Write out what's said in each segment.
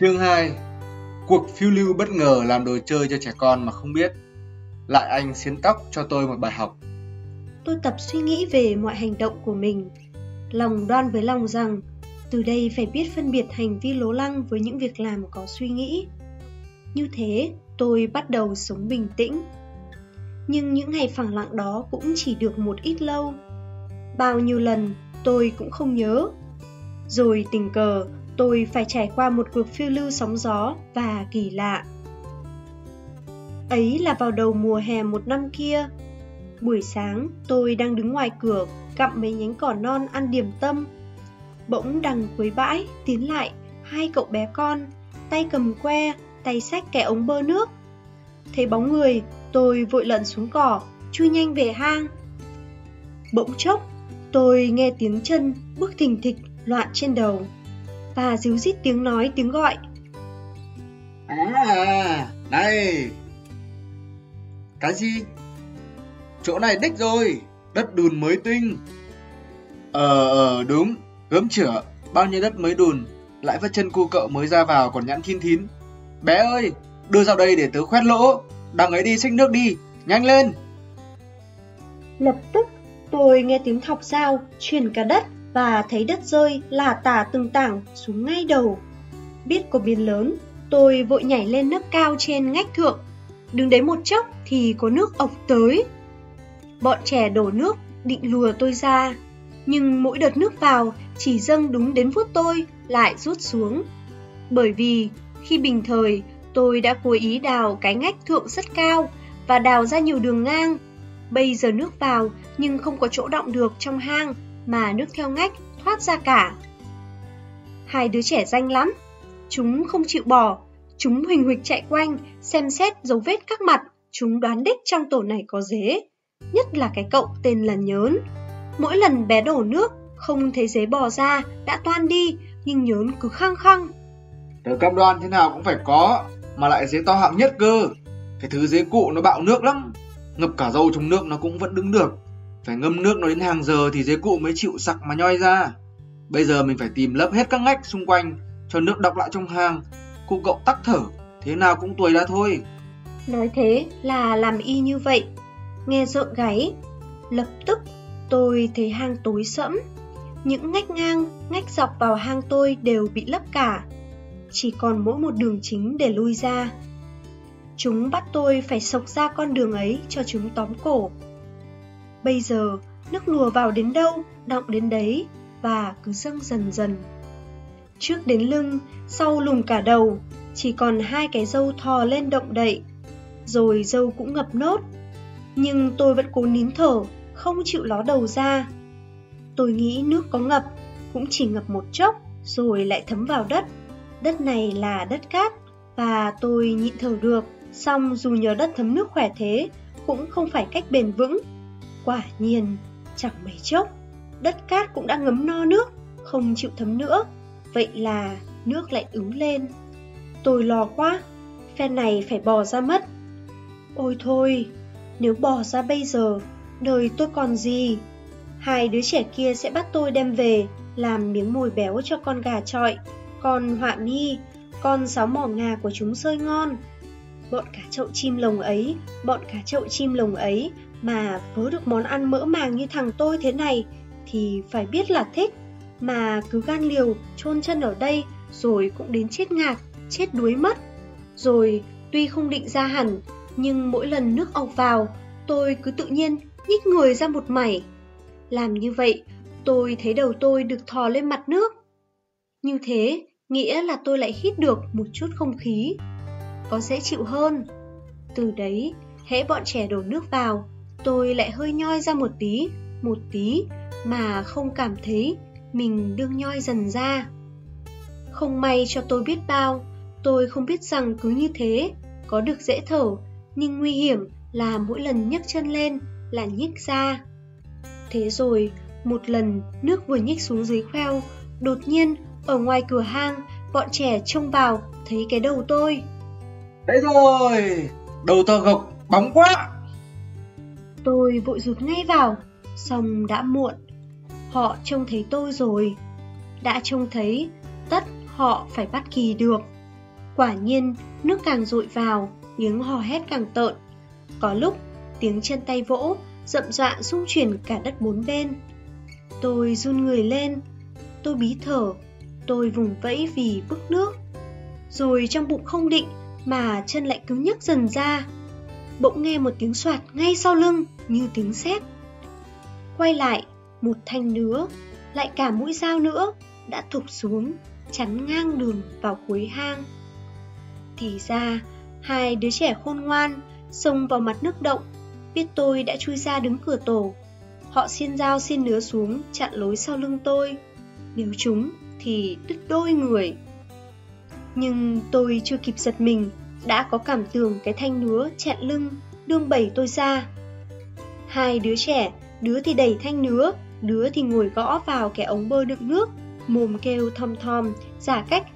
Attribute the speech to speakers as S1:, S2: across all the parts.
S1: Chương 2 Cuộc phiêu lưu bất ngờ làm đồ chơi cho trẻ con mà không biết. Lại anh xiến tóc cho tôi một bài học.
S2: Tôi tập suy nghĩ về mọi hành động của mình. Lòng đoan với lòng rằng, Từ đây phải biết phân biệt hành vi lố lăng với những việc làm có suy nghĩ. Như thế, tôi bắt đầu sống bình tĩnh. Nhưng những ngày phẳng lặng đó cũng chỉ được một ít lâu. Bao nhiêu lần, tôi cũng không nhớ. Rồi tình cờ tôi phải trải qua một cuộc phiêu lưu sóng gió và kỳ lạ. Ấy là vào đầu mùa hè một năm kia. Buổi sáng, tôi đang đứng ngoài cửa gặm mấy nhánh cỏ non ăn điểm tâm. Bỗng đằng cuối bãi tiến lại hai cậu bé con, tay cầm que, tay xách cái ống bơ nước. Thấy bóng người, tôi vội lẩn xuống cỏ, chui nhanh về hang. Bỗng chốc, tôi nghe tiếng chân bước thình thịch loạn trên đầu và díu dít tiếng nói tiếng gọi.
S1: À, này! Cái gì? Chỗ này đích rồi, đất đùn mới tinh. Ờ, ờ, đúng, gớm chửa, bao nhiêu đất mới đùn, lại vắt chân cu cậu mới ra vào còn nhãn thiên thín. Bé ơi, đưa ra đây để tớ khoét lỗ, đằng ấy đi xách nước đi, nhanh lên.
S2: Lập tức, tôi nghe tiếng thọc dao truyền cả đất và thấy đất rơi là tả từng tảng xuống ngay đầu. Biết có biến lớn, tôi vội nhảy lên nước cao trên ngách thượng. Đứng đấy một chốc thì có nước ọc tới. Bọn trẻ đổ nước định lùa tôi ra, nhưng mỗi đợt nước vào chỉ dâng đúng đến phút tôi lại rút xuống. Bởi vì khi bình thời tôi đã cố ý đào cái ngách thượng rất cao và đào ra nhiều đường ngang. Bây giờ nước vào nhưng không có chỗ động được trong hang mà nước theo ngách thoát ra cả. Hai đứa trẻ danh lắm, chúng không chịu bỏ, chúng huỳnh huỳnh chạy quanh, xem xét dấu vết các mặt, chúng đoán đích trong tổ này có dế. Nhất là cái cậu tên là Nhớn. Mỗi lần bé đổ nước, không thấy dế bò ra, đã toan đi, nhưng Nhớn cứ khăng khăng.
S1: Tớ cam đoan thế nào cũng phải có, mà lại dế to hạng nhất cơ. Cái thứ dế cụ nó bạo nước lắm, ngập cả dâu trong nước nó cũng vẫn đứng được. Phải ngâm nước nó đến hàng giờ thì dế cụ mới chịu sặc mà nhoi ra. Bây giờ mình phải tìm lấp hết các ngách xung quanh, cho nước đọng lại trong hang. Cụ cậu tắc thở, thế nào cũng tuổi đã thôi.
S2: Nói thế là làm y như vậy. Nghe rợn gáy, lập tức tôi thấy hang tối sẫm. Những ngách ngang, ngách dọc vào hang tôi đều bị lấp cả. Chỉ còn mỗi một đường chính để lui ra. Chúng bắt tôi phải sộc ra con đường ấy cho chúng tóm cổ. Bây giờ, nước lùa vào đến đâu, động đến đấy và cứ dâng dần dần. Trước đến lưng, sau lùm cả đầu, chỉ còn hai cái dâu thò lên động đậy. Rồi dâu cũng ngập nốt. Nhưng tôi vẫn cố nín thở, không chịu ló đầu ra. Tôi nghĩ nước có ngập, cũng chỉ ngập một chốc, rồi lại thấm vào đất. Đất này là đất cát, và tôi nhịn thở được. Xong dù nhờ đất thấm nước khỏe thế, cũng không phải cách bền vững Quả nhiên, chẳng mấy chốc, đất cát cũng đã ngấm no nước, không chịu thấm nữa. Vậy là nước lại ứ lên. Tôi lo quá, phen này phải bò ra mất. Ôi thôi, nếu bò ra bây giờ, đời tôi còn gì? Hai đứa trẻ kia sẽ bắt tôi đem về, làm miếng mồi béo cho con gà trọi, con họa mi, con sáo mỏ ngà của chúng sơi ngon. Bọn cá chậu chim lồng ấy, bọn cá chậu chim lồng ấy mà vớ được món ăn mỡ màng như thằng tôi thế này thì phải biết là thích. Mà cứ gan liều, chôn chân ở đây, rồi cũng đến chết ngạt, chết đuối mất. Rồi tuy không định ra hẳn, nhưng mỗi lần nước ọc vào, tôi cứ tự nhiên nhích người ra một mảy. Làm như vậy, tôi thấy đầu tôi được thò lên mặt nước. Như thế, nghĩa là tôi lại hít được một chút không khí. Có dễ chịu hơn. Từ đấy, hễ bọn trẻ đổ nước vào tôi lại hơi nhoi ra một tí, một tí mà không cảm thấy mình đương nhoi dần ra. Không may cho tôi biết bao, tôi không biết rằng cứ như thế, có được dễ thở, nhưng nguy hiểm là mỗi lần nhấc chân lên là nhích ra. Thế rồi, một lần nước vừa nhích xuống dưới khoeo, đột nhiên ở ngoài cửa hang, bọn trẻ trông vào thấy cái đầu tôi.
S1: Đấy rồi, đầu to gộc, bóng quá.
S2: Tôi vội rụt ngay vào, xong đã muộn. Họ trông thấy tôi rồi. Đã trông thấy, tất họ phải bắt kỳ được. Quả nhiên, nước càng dội vào, tiếng hò hét càng tợn. Có lúc, tiếng chân tay vỗ, rậm dọa xung chuyển cả đất bốn bên. Tôi run người lên, tôi bí thở, tôi vùng vẫy vì bức nước. Rồi trong bụng không định mà chân lại cứ nhấc dần ra. Bỗng nghe một tiếng soạt ngay sau lưng như tiếng sét. Quay lại, một thanh nứa, lại cả mũi dao nữa đã thụp xuống, chắn ngang đường vào cuối hang. Thì ra, hai đứa trẻ khôn ngoan xông vào mặt nước động, biết tôi đã chui ra đứng cửa tổ. Họ xiên dao xiên nứa xuống chặn lối sau lưng tôi. Nếu chúng thì đứt đôi người. Nhưng tôi chưa kịp giật mình, đã có cảm tưởng cái thanh nứa chẹn lưng, đương bẩy tôi ra. Hai đứa trẻ, đứa thì đẩy thanh nứa, đứa thì ngồi gõ vào cái ống bơ đựng nước, mồm kêu thom thom, giả cách.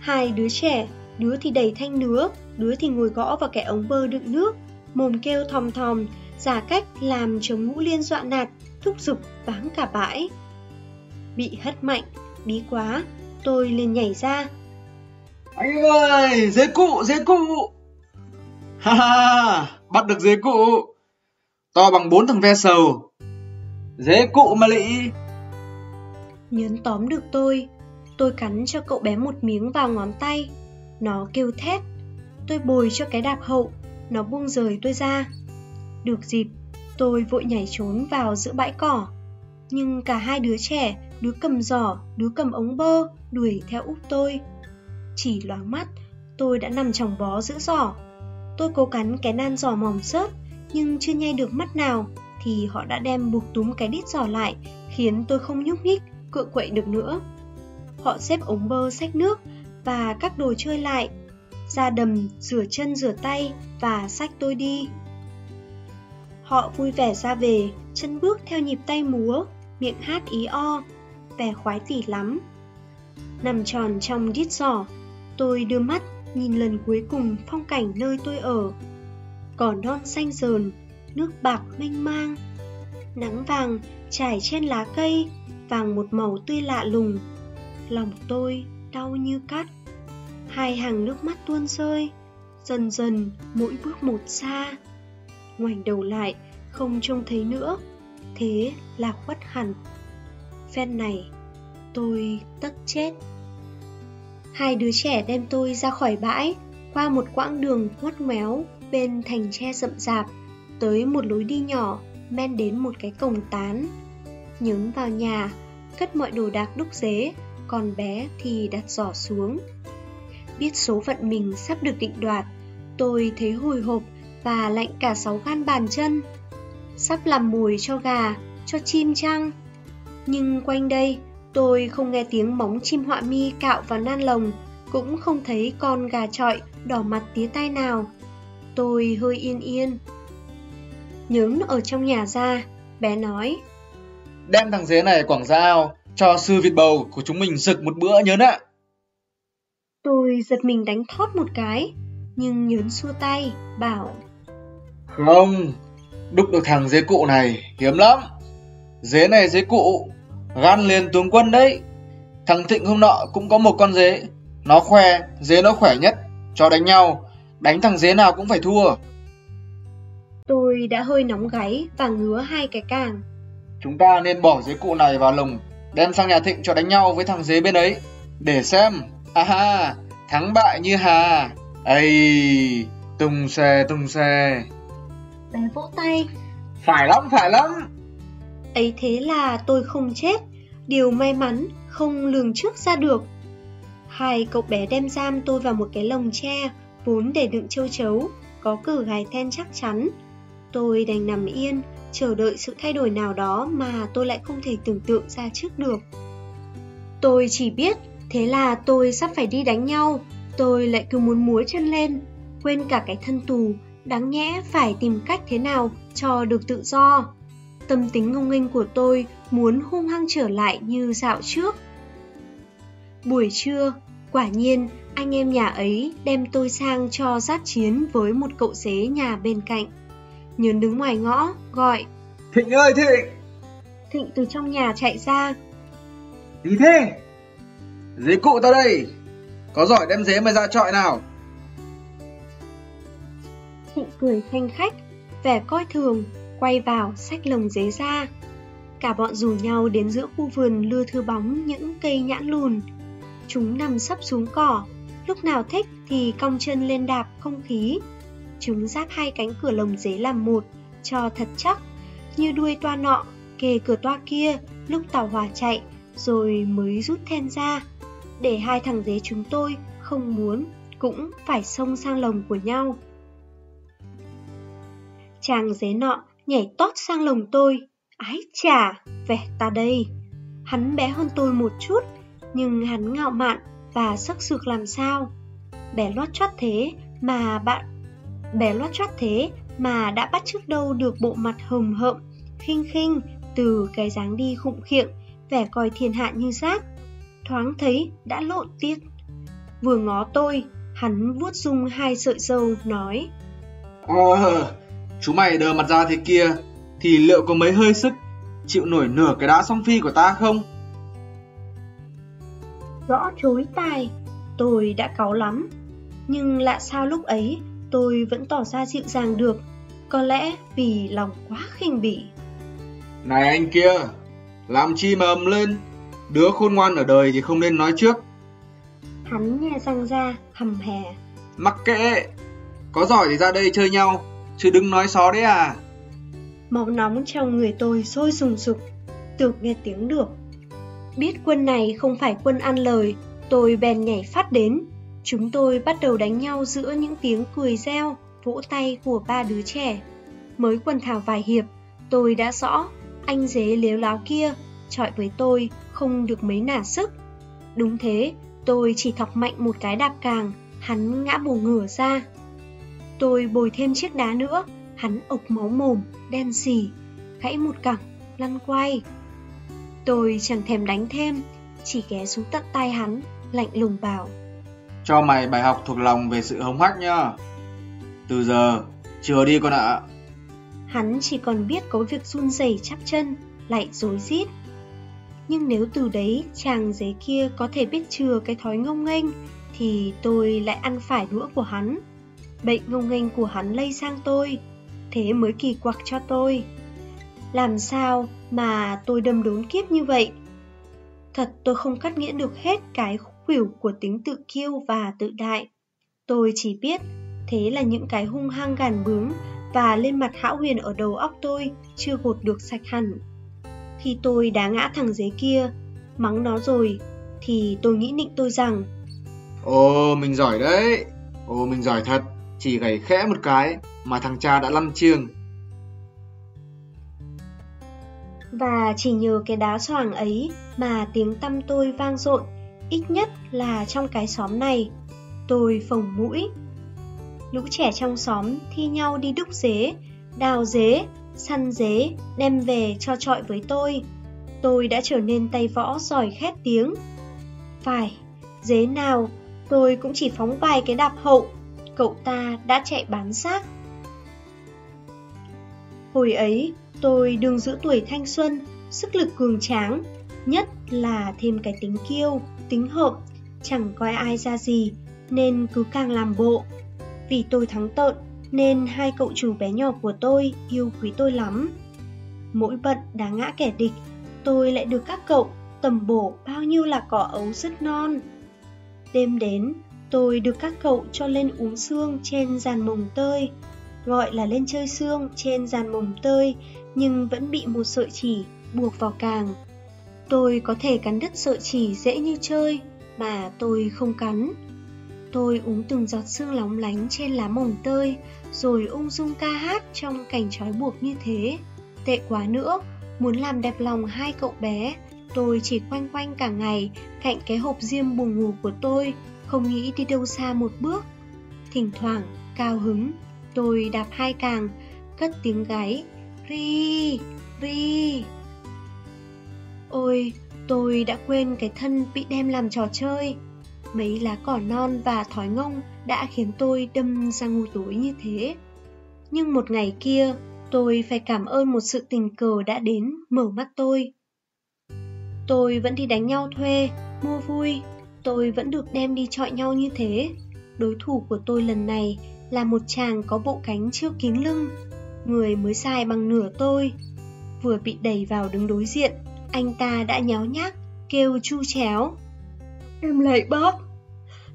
S2: Hai đứa trẻ, đứa thì đẩy thanh nứa, đứa thì ngồi gõ vào cái ống bơ đựng nước, mồm kêu thom thom, giả cách làm chồng ngũ liên dọa nạt, thúc giục váng cả bãi. Bị hất mạnh, bí quá, tôi liền nhảy ra.
S1: Anh ơi, dế cụ, dế cụ! Ha ha, bắt được dế cụ! To bằng bốn thằng ve sầu. Dế cụ mà lị!
S2: Nhớn tóm được tôi, tôi cắn cho cậu bé một miếng vào ngón tay. Nó kêu thét. Tôi bồi cho cái đạp hậu, nó buông rời tôi ra. Được dịp, tôi vội nhảy trốn vào giữa bãi cỏ. Nhưng cả hai đứa trẻ, đứa cầm giỏ, đứa cầm ống bơ, đuổi theo úp tôi. Chỉ loáng mắt, tôi đã nằm trong bó giữa giỏ. Tôi cố cắn cái nan giỏ mỏng xớt, nhưng chưa nhai được mắt nào, thì họ đã đem buộc túm cái đít giỏ lại, khiến tôi không nhúc nhích, cựa quậy được nữa. Họ xếp ống bơ xách nước và các đồ chơi lại, ra đầm rửa chân rửa tay và xách tôi đi. Họ vui vẻ ra về, chân bước theo nhịp tay múa, miệng hát ý o, vẻ khoái tỉ lắm. Nằm tròn trong đít giỏ, tôi đưa mắt nhìn lần cuối cùng phong cảnh nơi tôi ở. Cỏ non xanh dờn, nước bạc mênh mang. Nắng vàng trải trên lá cây, vàng một màu tươi lạ lùng. Lòng tôi đau như cắt. Hai hàng nước mắt tuôn rơi, dần dần mỗi bước một xa. Ngoảnh đầu lại, không trông thấy nữa, thế là khuất hẳn. Phen này, tôi tất chết. Hai đứa trẻ đem tôi ra khỏi bãi, qua một quãng đường ngoắt ngoéo bên thành tre rậm rạp, tới một lối đi nhỏ, men đến một cái cổng tán. Nhấn vào nhà, cất mọi đồ đạc đúc dế, còn bé thì đặt giỏ xuống. Biết số phận mình sắp được định đoạt, tôi thấy hồi hộp và lạnh cả sáu gan bàn chân. Sắp làm mùi cho gà, cho chim chăng? Nhưng quanh đây, tôi không nghe tiếng móng chim họa mi cạo vào nan lồng, cũng không thấy con gà trọi đỏ mặt tía tai nào. Tôi hơi yên yên. Nhớn ở trong nhà ra, bé nói.
S1: Đem thằng dế này quảng giao, cho sư vịt bầu của chúng mình rực một bữa nhớn ạ.
S2: Tôi giật mình đánh thót một cái, nhưng nhớn xua tay, bảo
S1: Không, đúc được thằng dế cụ này hiếm lắm. Dế này dế cụ, gan liền tướng quân đấy. Thằng Thịnh hôm nọ cũng có một con dế, nó khoe, dế nó khỏe nhất, cho đánh nhau, đánh thằng dế nào cũng phải thua.
S2: Tôi đã hơi nóng gáy và ngứa hai cái càng.
S1: Chúng ta nên bỏ dế cụ này vào lồng, đem sang nhà Thịnh cho đánh nhau với thằng dế bên ấy, để xem À ha, thắng bại như hà. Ây, tung xe tung xe.
S2: Bé vỗ tay.
S1: Phải lắm, phải lắm.
S2: Ấy thế là tôi không chết. Điều may mắn không lường trước ra được. Hai cậu bé đem giam tôi vào một cái lồng tre vốn để đựng châu chấu, có cửa gài then chắc chắn. Tôi đành nằm yên, chờ đợi sự thay đổi nào đó mà tôi lại không thể tưởng tượng ra trước được. Tôi chỉ biết Thế là tôi sắp phải đi đánh nhau, tôi lại cứ muốn múa chân lên, quên cả cái thân tù, đáng nhẽ phải tìm cách thế nào cho được tự do. Tâm tính ngông nghênh của tôi muốn hung hăng trở lại như dạo trước. Buổi trưa, quả nhiên anh em nhà ấy đem tôi sang cho giác chiến với một cậu dế nhà bên cạnh. Nhớn đứng ngoài ngõ, gọi
S1: Thịnh ơi Thịnh!
S2: Thịnh từ trong nhà chạy ra.
S1: Gì thế? Dế cụ tao đây Có giỏi đem dế mà ra trọi nào.
S2: Thịnh cười khanh khách, vẻ coi thường, quay vào xách lồng dế ra. Cả bọn rủ nhau đến giữa khu vườn lưa thưa bóng những cây nhãn lùn. Chúng nằm sấp xuống cỏ, lúc nào thích thì cong chân lên đạp không khí. Chúng giáp hai cánh cửa lồng dế làm một, cho thật chắc, như đuôi toa nọ, kề cửa toa kia lúc tàu hỏa chạy, rồi mới rút then ra. Để hai thằng dế chúng tôi không muốn cũng phải xông sang lồng của nhau. Chàng dế nọ nhảy tót sang lồng tôi, ái chà, vẻ ta đây. Hắn bé hơn tôi một chút, nhưng hắn ngạo mạn và sắc sược làm sao. Bé loát choát thế mà bạn bé loát choát thế mà đã bắt trước đâu được bộ mặt hồng hậm, khinh khinh từ cái dáng đi khụng khiệng, vẻ coi thiên hạ như rác. Thoáng thấy đã lộn tiết. Vừa ngó tôi, hắn vuốt dung hai sợi dâu, nói
S1: Ờ, chú mày đờ mặt ra thế kia, thì liệu có mấy hơi sức chịu nổi nửa cái đá song phi của ta không?
S2: Rõ chối tai, tôi đã cáu lắm. Nhưng lạ sao lúc ấy tôi vẫn tỏ ra dịu dàng được, có lẽ vì lòng quá khinh bỉ.
S1: Này anh kia, làm chi mà ầm lên, đứa khôn ngoan ở đời thì không nên nói trước.
S2: Hắn nghe răng ra, hầm hè.
S1: Mặc kệ, có giỏi thì ra đây chơi nhau, chứ đừng nói xó đấy à.
S2: Máu nóng trong người tôi sôi sùng sục, tưởng nghe tiếng được. Biết quân này không phải quân ăn lời, tôi bèn nhảy phát đến. Chúng tôi bắt đầu đánh nhau giữa những tiếng cười reo, vỗ tay của ba đứa trẻ. Mới quần thảo vài hiệp, tôi đã rõ anh dế lếu láo kia chọi với tôi không được mấy nả sức. Đúng thế, tôi chỉ thọc mạnh một cái đạp càng, hắn ngã bù ngửa ra. Tôi bồi thêm chiếc đá nữa, hắn ộc máu mồm, đen xì, gãy một cẳng, lăn quay. Tôi chẳng thèm đánh thêm, chỉ ghé xuống tận tay hắn, lạnh lùng bảo.
S1: Cho mày bài học thuộc lòng về sự hống hách nhá. Từ giờ, chừa đi con ạ.
S2: Hắn chỉ còn biết có việc run rẩy chắp chân, lại rối rít. Nhưng nếu từ đấy chàng giấy kia có thể biết chừa cái thói ngông nghênh, thì tôi lại ăn phải đũa của hắn. Bệnh ngông nghênh của hắn lây sang tôi, thế mới kỳ quặc cho tôi. Làm sao mà tôi đâm đốn kiếp như vậy? Thật tôi không cắt nghĩa được hết cái khúc khuỷu của tính tự kiêu và tự đại. Tôi chỉ biết thế là những cái hung hăng gàn bướng và lên mặt hão huyền ở đầu óc tôi chưa gột được sạch hẳn. Khi tôi đá ngã thằng dế kia, mắng nó rồi, thì tôi nghĩ nịnh tôi rằng
S1: Ồ, mình giỏi đấy. Ồ, mình giỏi thật. Chỉ gảy khẽ một cái mà thằng cha đã lăn chiêng.
S2: Và chỉ nhờ cái đá xoàng ấy mà tiếng tâm tôi vang dội, ít nhất là trong cái xóm này. Tôi phồng mũi. Lũ trẻ trong xóm thi nhau đi đúc dế, đào dế, săn dế, đem về cho trọi với tôi. Tôi đã trở nên tay võ giỏi khét tiếng. Phải, dế nào, tôi cũng chỉ phóng vài cái đạp hậu, cậu ta đã chạy bán xác. Hồi ấy, tôi đương giữ tuổi thanh xuân, sức lực cường tráng, nhất là thêm cái tính kiêu, tính hợm, chẳng coi ai ra gì, nên cứ càng làm bộ. Vì tôi thắng tợn, nên hai cậu chủ bé nhỏ của tôi yêu quý tôi lắm. Mỗi bận đá ngã kẻ địch, tôi lại được các cậu tầm bổ bao nhiêu là cỏ ấu rất non. Đêm đến, tôi được các cậu cho lên uống xương trên giàn mồng tơi, gọi là lên chơi xương trên giàn mồng tơi nhưng vẫn bị một sợi chỉ buộc vào càng. Tôi có thể cắn đứt sợi chỉ dễ như chơi mà tôi không cắn. Tôi uống từng giọt xương lóng lánh trên lá mồng tơi rồi ung dung ca hát trong cảnh trói buộc như thế. Tệ quá nữa, muốn làm đẹp lòng hai cậu bé, tôi chỉ quanh quanh cả ngày cạnh cái hộp diêm buồn ngủ của tôi, không nghĩ đi đâu xa một bước. Thỉnh thoảng, cao hứng, tôi đạp hai càng, cất tiếng gáy, ri, ri. Ôi, tôi đã quên cái thân bị đem làm trò chơi. Mấy lá cỏ non và thói ngông đã khiến tôi đâm ra ngu tối như thế. Nhưng một ngày kia, tôi phải cảm ơn một sự tình cờ đã đến mở mắt tôi. Tôi vẫn đi đánh nhau thuê, mua vui, tôi vẫn được đem đi chọi nhau như thế. Đối thủ của tôi lần này là một chàng có bộ cánh chưa kín lưng, người mới dài bằng nửa tôi. Vừa bị đẩy vào đứng đối diện, anh ta đã nháo nhác, kêu chu chéo. Em lạy bác,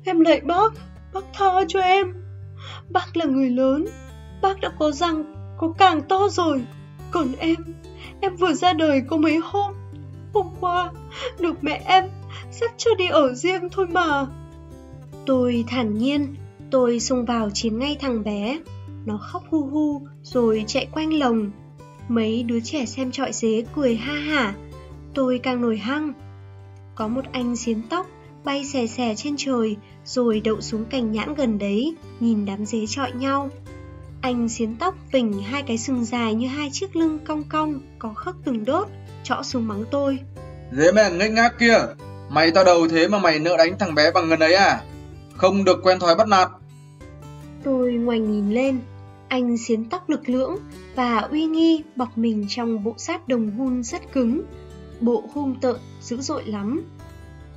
S2: em lạy bác, bác tha cho em. Bác là người lớn, bác đã có răng, có càng to rồi. Còn em, em vừa ra đời có mấy hôm. Hôm qua, được mẹ em dắt cho đi ở riêng thôi mà. Tôi thản nhiên, tôi xông vào chiến ngay thằng bé. Nó khóc hu hu rồi chạy quanh lồng. Mấy đứa trẻ xem trọi dế cười ha hả. Tôi càng nổi hăng. Có một anh xiến tóc bay xè xè trên trời rồi đậu xuống cành nhãn gần đấy, nhìn đám dế trọi nhau. Anh xiến tóc vỉnh hai cái sừng dài như hai chiếc lưng cong cong, có khắc từng đốt, trọ xuống mắng tôi.
S1: Dế mẹ ngách ngác kia, mày to đầu thế mà mày nỡ đánh thằng bé bằng ngân ấy à? Không được quen thói bắt nạt.
S2: Tôi ngoảnh nhìn lên, anh xiến tóc lực lưỡng và uy nghi bọc mình trong bộ sát đồng hun rất cứng. Bộ hung tợn, dữ dội lắm.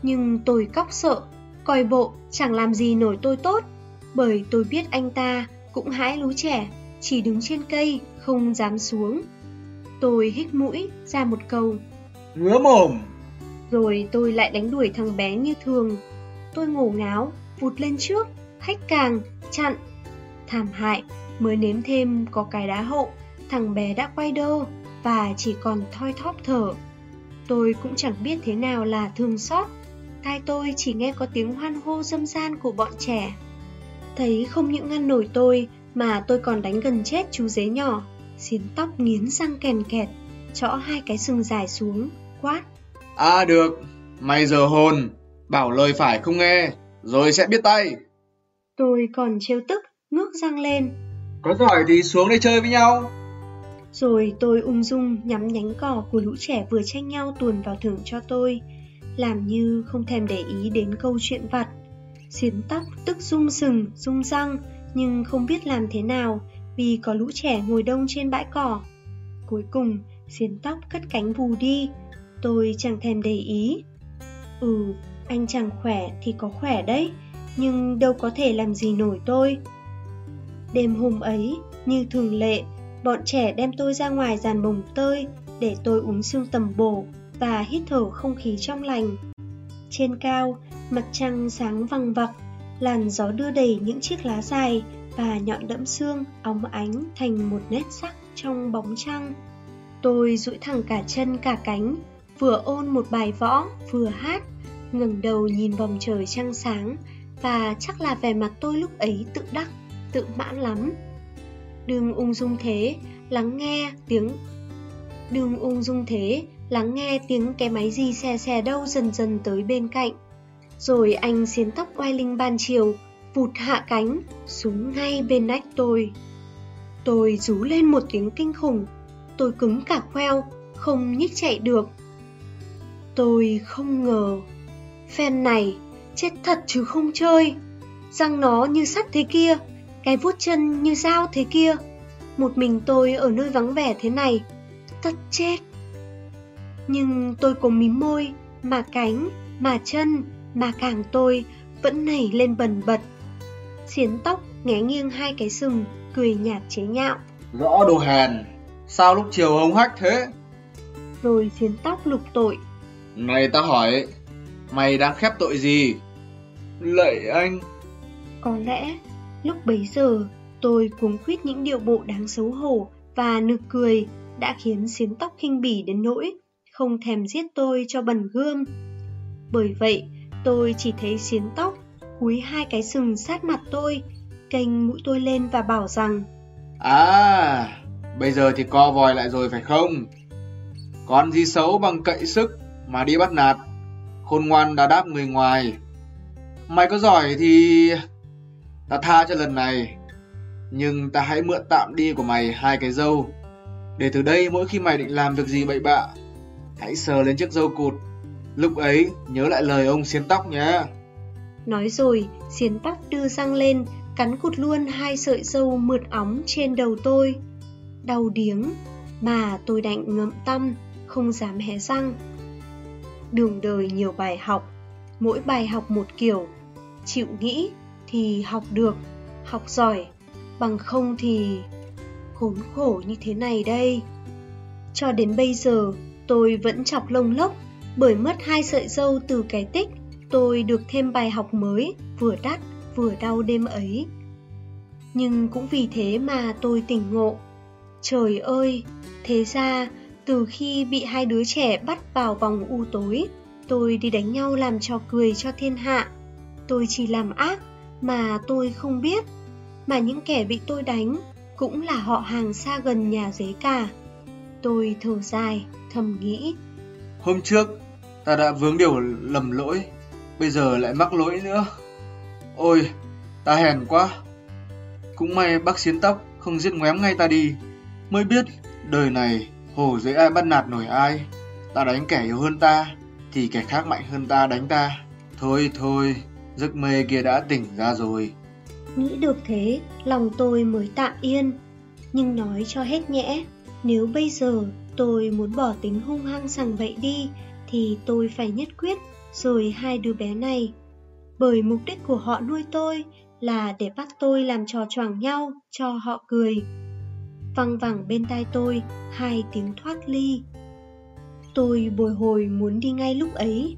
S2: Nhưng tôi cóc sợ, coi bộ chẳng làm gì nổi tôi tốt, bởi tôi biết anh ta cũng hãi lú trẻ, chỉ đứng trên cây, không dám xuống. Tôi hít mũi ra một câu.
S1: Ngứa mồm.
S2: Rồi tôi lại đánh đuổi thằng bé như thường. Tôi ngổ ngáo, vụt lên trước, hách càng, chặn. Thảm hại, mới nếm thêm có cái đá hậu, thằng bé đã quay đơ và chỉ còn thoi thóp thở. Tôi cũng chẳng biết thế nào là thương xót. Tai tôi chỉ nghe có tiếng hoan hô dâm gian của bọn trẻ. Thấy không những ngăn nổi tôi mà tôi còn đánh gần chết chú dế nhỏ. Xiến tóc nghiến răng kèn kẹt, chõ hai cái sừng dài xuống, quát.
S1: À được, mày giờ hồn, bảo lời phải không nghe, rồi sẽ biết tay.
S2: Tôi còn trêu tức, ngước răng lên.
S1: Có giỏi thì xuống đây chơi với nhau.
S2: Rồi tôi ung dung nhắm nhánh cỏ của lũ trẻ vừa tranh nhau tuồn vào thưởng cho tôi, làm như không thèm để ý đến câu chuyện vặt. Xiến tóc tức rung sừng, rung răng, nhưng không biết làm thế nào vì có lũ trẻ ngồi đông trên bãi cỏ. Cuối cùng, xiến tóc cất cánh vù đi, tôi chẳng thèm để ý. Ừ, anh chẳng khỏe thì có khỏe đấy, nhưng đâu có thể làm gì nổi tôi. Đêm hôm ấy, như thường lệ, bọn trẻ đem tôi ra ngoài dàn bồng tơi để tôi uống sương tầm bổ và hít thở không khí trong lành. Trên cao, mặt trăng sáng vằng vặc, làn gió đưa đầy những chiếc lá dài và nhọn đẫm xương óng ánh thành một nét sắc trong bóng trăng. Tôi duỗi thẳng cả chân cả cánh, vừa ôn một bài võ, vừa hát, ngẩng đầu nhìn vòng trời trăng sáng và chắc là vẻ mặt tôi lúc ấy tự đắc, tự mãn lắm. Đừng ung dung thế, lắng nghe tiếng Đừng ung dung thế, lắng nghe tiếng cái máy gì xe xe đâu dần dần tới bên cạnh. Rồi anh xiến tóc oai linh ban chiều, vụt hạ cánh, xuống ngay bên nách tôi. Tôi rú lên một tiếng kinh khủng, tôi cứng cả khoeo, không nhích chạy được. Tôi không ngờ, phen này chết thật chứ không chơi. Răng nó như sắt thế kia, cái vuốt chân như dao thế kia. Một mình tôi ở nơi vắng vẻ thế này, tất chết. Nhưng tôi có mím môi, mà cánh, mà chân, mà càng tôi vẫn nảy lên bần bật. Xiến tóc nghé nghiêng hai cái sừng, cười nhạt chế nhạo.
S1: Rõ đồ hèn, sao lúc chiều hống hách thế?
S2: Rồi xiến tóc lục tội.
S1: Này ta hỏi, mày đang khép tội gì? Lạy anh.
S2: Có lẽ, lúc bấy giờ, tôi cuống quýt những điệu bộ đáng xấu hổ và nực cười đã khiến xiến tóc khinh bỉ đến nỗi không thèm giết tôi cho bẩn gươm. Bởi vậy, tôi chỉ thấy xiến tóc cúi hai cái sừng sát mặt tôi, kênh mũi tôi lên và bảo rằng
S1: À, bây giờ thì co vòi lại rồi phải không? Còn gì xấu bằng cậy sức mà đi bắt nạt, khôn ngoan đã đáp người ngoài. Mày có giỏi thì ta tha cho lần này, nhưng ta hãy mượn tạm đi của mày hai cái dâu, để từ đây mỗi khi mày định làm việc gì bậy bạ, hãy sờ lên chiếc dâu cụt. Lúc ấy nhớ lại lời ông xiên tóc nhé.
S2: Nói rồi, xiên tóc đưa răng lên, cắn cụt luôn hai sợi dâu mượt óng trên đầu tôi. Đau điếng, mà tôi đành ngậm tâm, không dám hé răng. Đường đời nhiều bài học, mỗi bài học một kiểu. Chịu nghĩ thì học được, học giỏi, bằng không thì khốn khổ như thế này đây. Cho đến bây giờ, tôi vẫn chọc lông lốc bởi mất hai sợi dâu từ cái tích, tôi được thêm bài học mới, vừa đắt vừa đau đêm ấy. Nhưng cũng vì thế mà tôi tỉnh ngộ. Trời ơi, thế ra từ khi bị hai đứa trẻ bắt vào vòng u tối, tôi đi đánh nhau làm trò cười cho thiên hạ. Tôi chỉ làm ác mà tôi không biết, mà những kẻ bị tôi đánh cũng là họ hàng xa gần nhà dế cả. Tôi thở dài, thầm nghĩ.
S1: Hôm trước, ta đã vướng điều lầm lỗi, bây giờ lại mắc lỗi nữa. Ôi, ta hèn quá. Cũng may bác xiến tóc không giết ngoém ngay ta đi. Mới biết, đời này hồ dễ ai bắt nạt nổi ai. Ta đánh kẻ yếu hơn ta, thì kẻ khác mạnh hơn ta đánh ta. Thôi thôi, giấc mê kia đã tỉnh ra rồi.
S2: Nghĩ được thế, lòng tôi mới tạm yên. Nhưng nói cho hết nhẽ, nếu bây giờ tôi muốn bỏ tính hung hăng sằng vậy đi, thì tôi phải nhất quyết rồi hai đứa bé này. Bởi mục đích của họ nuôi tôi là để bắt tôi làm trò choảng nhau cho họ cười. Văng vẳng bên tai tôi hai tiếng thoát ly. Tôi bồi hồi muốn đi ngay lúc ấy.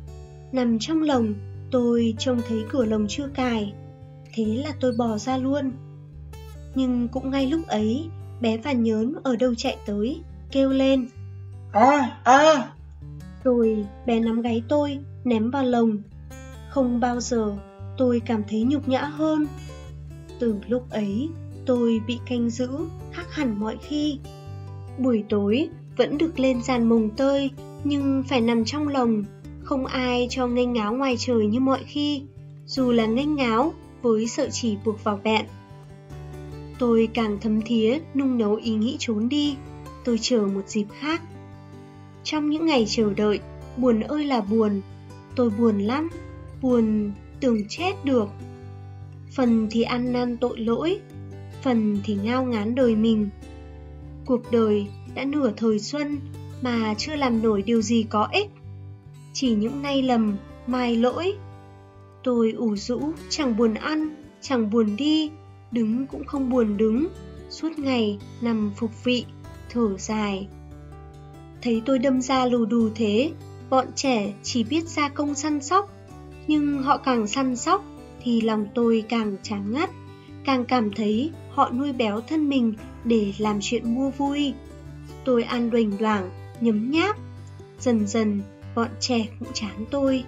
S2: Nằm trong lồng, tôi trông thấy cửa lồng chưa cài. Thế là tôi bỏ ra luôn. Nhưng cũng ngay lúc ấy, bé và nhớn ở đâu chạy tới, kêu lên.
S1: À, à!
S2: Rồi bé nắm gáy tôi, ném vào lồng. Không bao giờ tôi cảm thấy nhục nhã hơn. Từ lúc ấy, tôi bị canh giữ khác hẳn mọi khi. Buổi tối vẫn được lên giàn mồng tơi nhưng phải nằm trong lồng, không ai cho nghênh ngáo ngoài trời như mọi khi, dù là nghênh ngáo với sợi chỉ buộc vào bẹn. Tôi càng thấm thía nung nấu ý nghĩ trốn đi, tôi chờ một dịp khác. Trong những ngày chờ đợi, buồn ơi là buồn, tôi buồn lắm, buồn tưởng chết được. Phần thì ăn năn tội lỗi, phần thì ngao ngán đời mình. Cuộc đời đã nửa thời xuân mà chưa làm nổi điều gì có ích. Chỉ những nay lầm, mai lỗi. Tôi ủ rũ, chẳng buồn ăn, chẳng buồn đi, đứng cũng không buồn đứng, suốt ngày nằm phục vị, thở dài. Thấy tôi đâm ra lù đù thế, bọn trẻ chỉ biết ra công săn sóc, nhưng họ càng săn sóc thì lòng tôi càng chán ngắt, càng cảm thấy họ nuôi béo thân mình để làm chuyện mua vui. Tôi ăn đoành đoảng, nhấm nháp. Dần dần, bọn trẻ cũng chán tôi.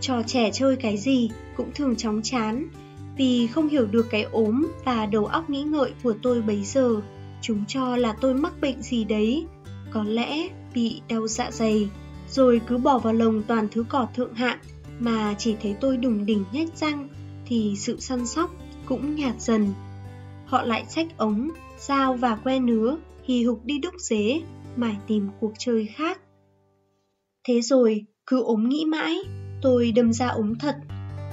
S2: Trò trẻ chơi cái gì cũng thường chóng chán, vì không hiểu được cái ốm và đầu óc nghĩ ngợi của tôi bấy giờ. Chúng cho là tôi mắc bệnh gì đấy, có lẽ bị đau dạ dày, rồi cứ bỏ vào lồng toàn thứ cỏ thượng hạng mà chỉ thấy tôi đùng đỉnh nhếch răng thì sự săn sóc cũng nhạt dần. Họ lại xách ống, dao và que nứa hì hục đi đúc dế mải tìm cuộc chơi khác. Thế rồi, cứ ốm nghĩ mãi, tôi đâm ra ốm thật.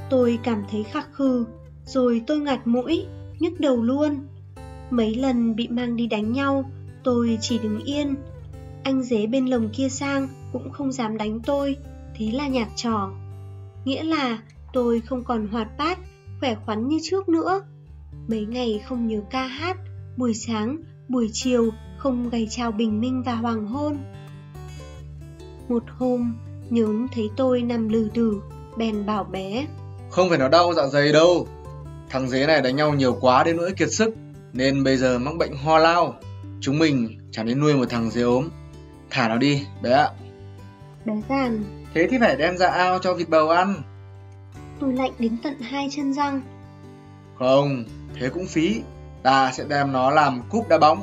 S2: Tôi cảm thấy khắc khư, rồi tôi ngạt mũi, nhức đầu luôn. Mấy lần bị mang đi đánh nhau, tôi chỉ đứng yên. Anh dế bên lồng kia sang cũng không dám đánh tôi, thế là nhạt trò. Nghĩa là tôi không còn hoạt bát, khỏe khoắn như trước nữa. Mấy ngày không nhớ ca hát, buổi sáng, buổi chiều không gầy chào bình minh và hoàng hôn. Một hôm, nhớn thấy tôi nằm lừ đừ, bèn bảo bé.
S1: Không phải nó đau dạ dày đâu. Thằng dế này đánh nhau nhiều quá đến nỗi kiệt sức, nên bây giờ mắc bệnh ho lao. Chúng mình chẳng nên nuôi một thằng dế ốm. Thả nó đi, bé ạ.
S2: Bé gàn.
S1: Thế thì phải đem ra ao cho vịt bầu ăn.
S2: Tôi lạnh đến tận hai chân răng.
S1: Không, thế cũng phí. Ta sẽ đem nó làm cúp đá bóng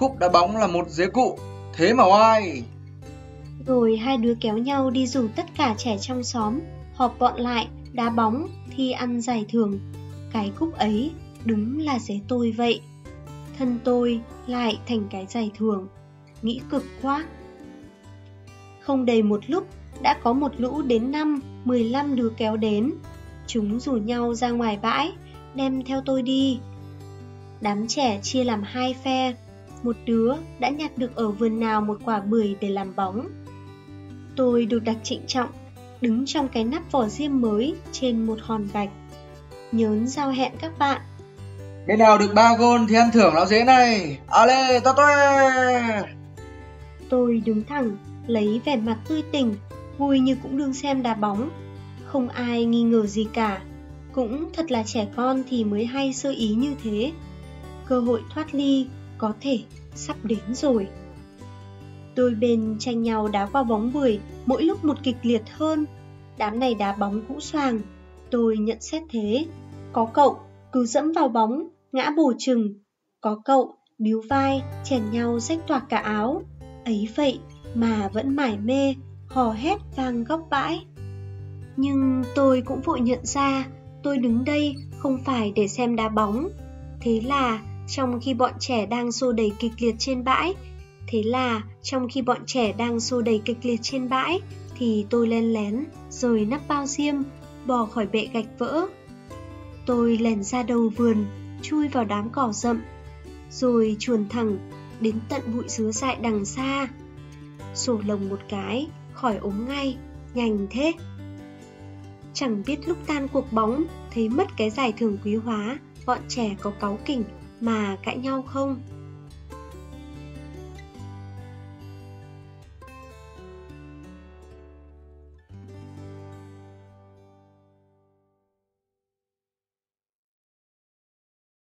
S1: Cúp đá bóng là một dế cụ, thế mà oai.
S2: Rồi hai đứa kéo nhau đi rủ tất cả trẻ trong xóm, họp bọn lại, đá bóng, thi ăn giải thưởng. Cái cúp ấy đúng là dế tôi vậy. Thân tôi lại thành cái giải thưởng, nghĩ cực quá. Không đầy một lúc, đã có một lũ đến năm, 15 đứa kéo đến. Chúng rủ nhau ra ngoài bãi, đem theo tôi đi. Đám trẻ chia làm hai phe, một đứa đã nhặt được ở vườn nào một quả bưởi để làm bóng. Tôi được đặt trịnh trọng, đứng trong cái nắp vỏ diêm mới trên một hòn gạch. Nhớn giao hẹn các bạn.
S1: Bên nào được ba gôn thì ăn thưởng lão dế này. Ale, to toe!
S2: Tôi đứng thẳng, lấy vẻ mặt tươi tỉnh, vui như cũng đương xem đá bóng. Không ai nghi ngờ gì cả. Cũng thật là trẻ con thì mới hay sơ ý như thế. Cơ hội thoát ly có thể sắp đến rồi. Đôi bên tranh nhau đá qua bóng bưởi, mỗi lúc một kịch liệt hơn. Đám này đá bóng cũ xoàng, tôi nhận xét thế. Có cậu cứ dẫm vào bóng, ngã bổ chừng. Có cậu biếu vai, chèn nhau rách toạc cả áo. Ấy vậy mà vẫn mải mê, hò hét vang góc bãi. Nhưng tôi cũng vội nhận ra, tôi đứng đây không phải để xem đá bóng. Thế là trong khi bọn trẻ đang xô đầy kịch liệt trên bãi Thế là trong khi bọn trẻ đang xô đầy kịch liệt trên bãi thì tôi lên lén rồi nắp bao diêm bò khỏi bệ gạch vỡ. Tôi lèn ra đầu vườn, chui vào đám cỏ rậm, rồi chuồn thẳng đến tận bụi dứa dại đằng xa. Sổ lồng một cái, khỏi ốm ngay, nhanh thế. Chẳng biết lúc tan cuộc bóng, thấy mất cái giải thưởng quý hóa, bọn trẻ có cáu kỉnh mà cãi nhau không?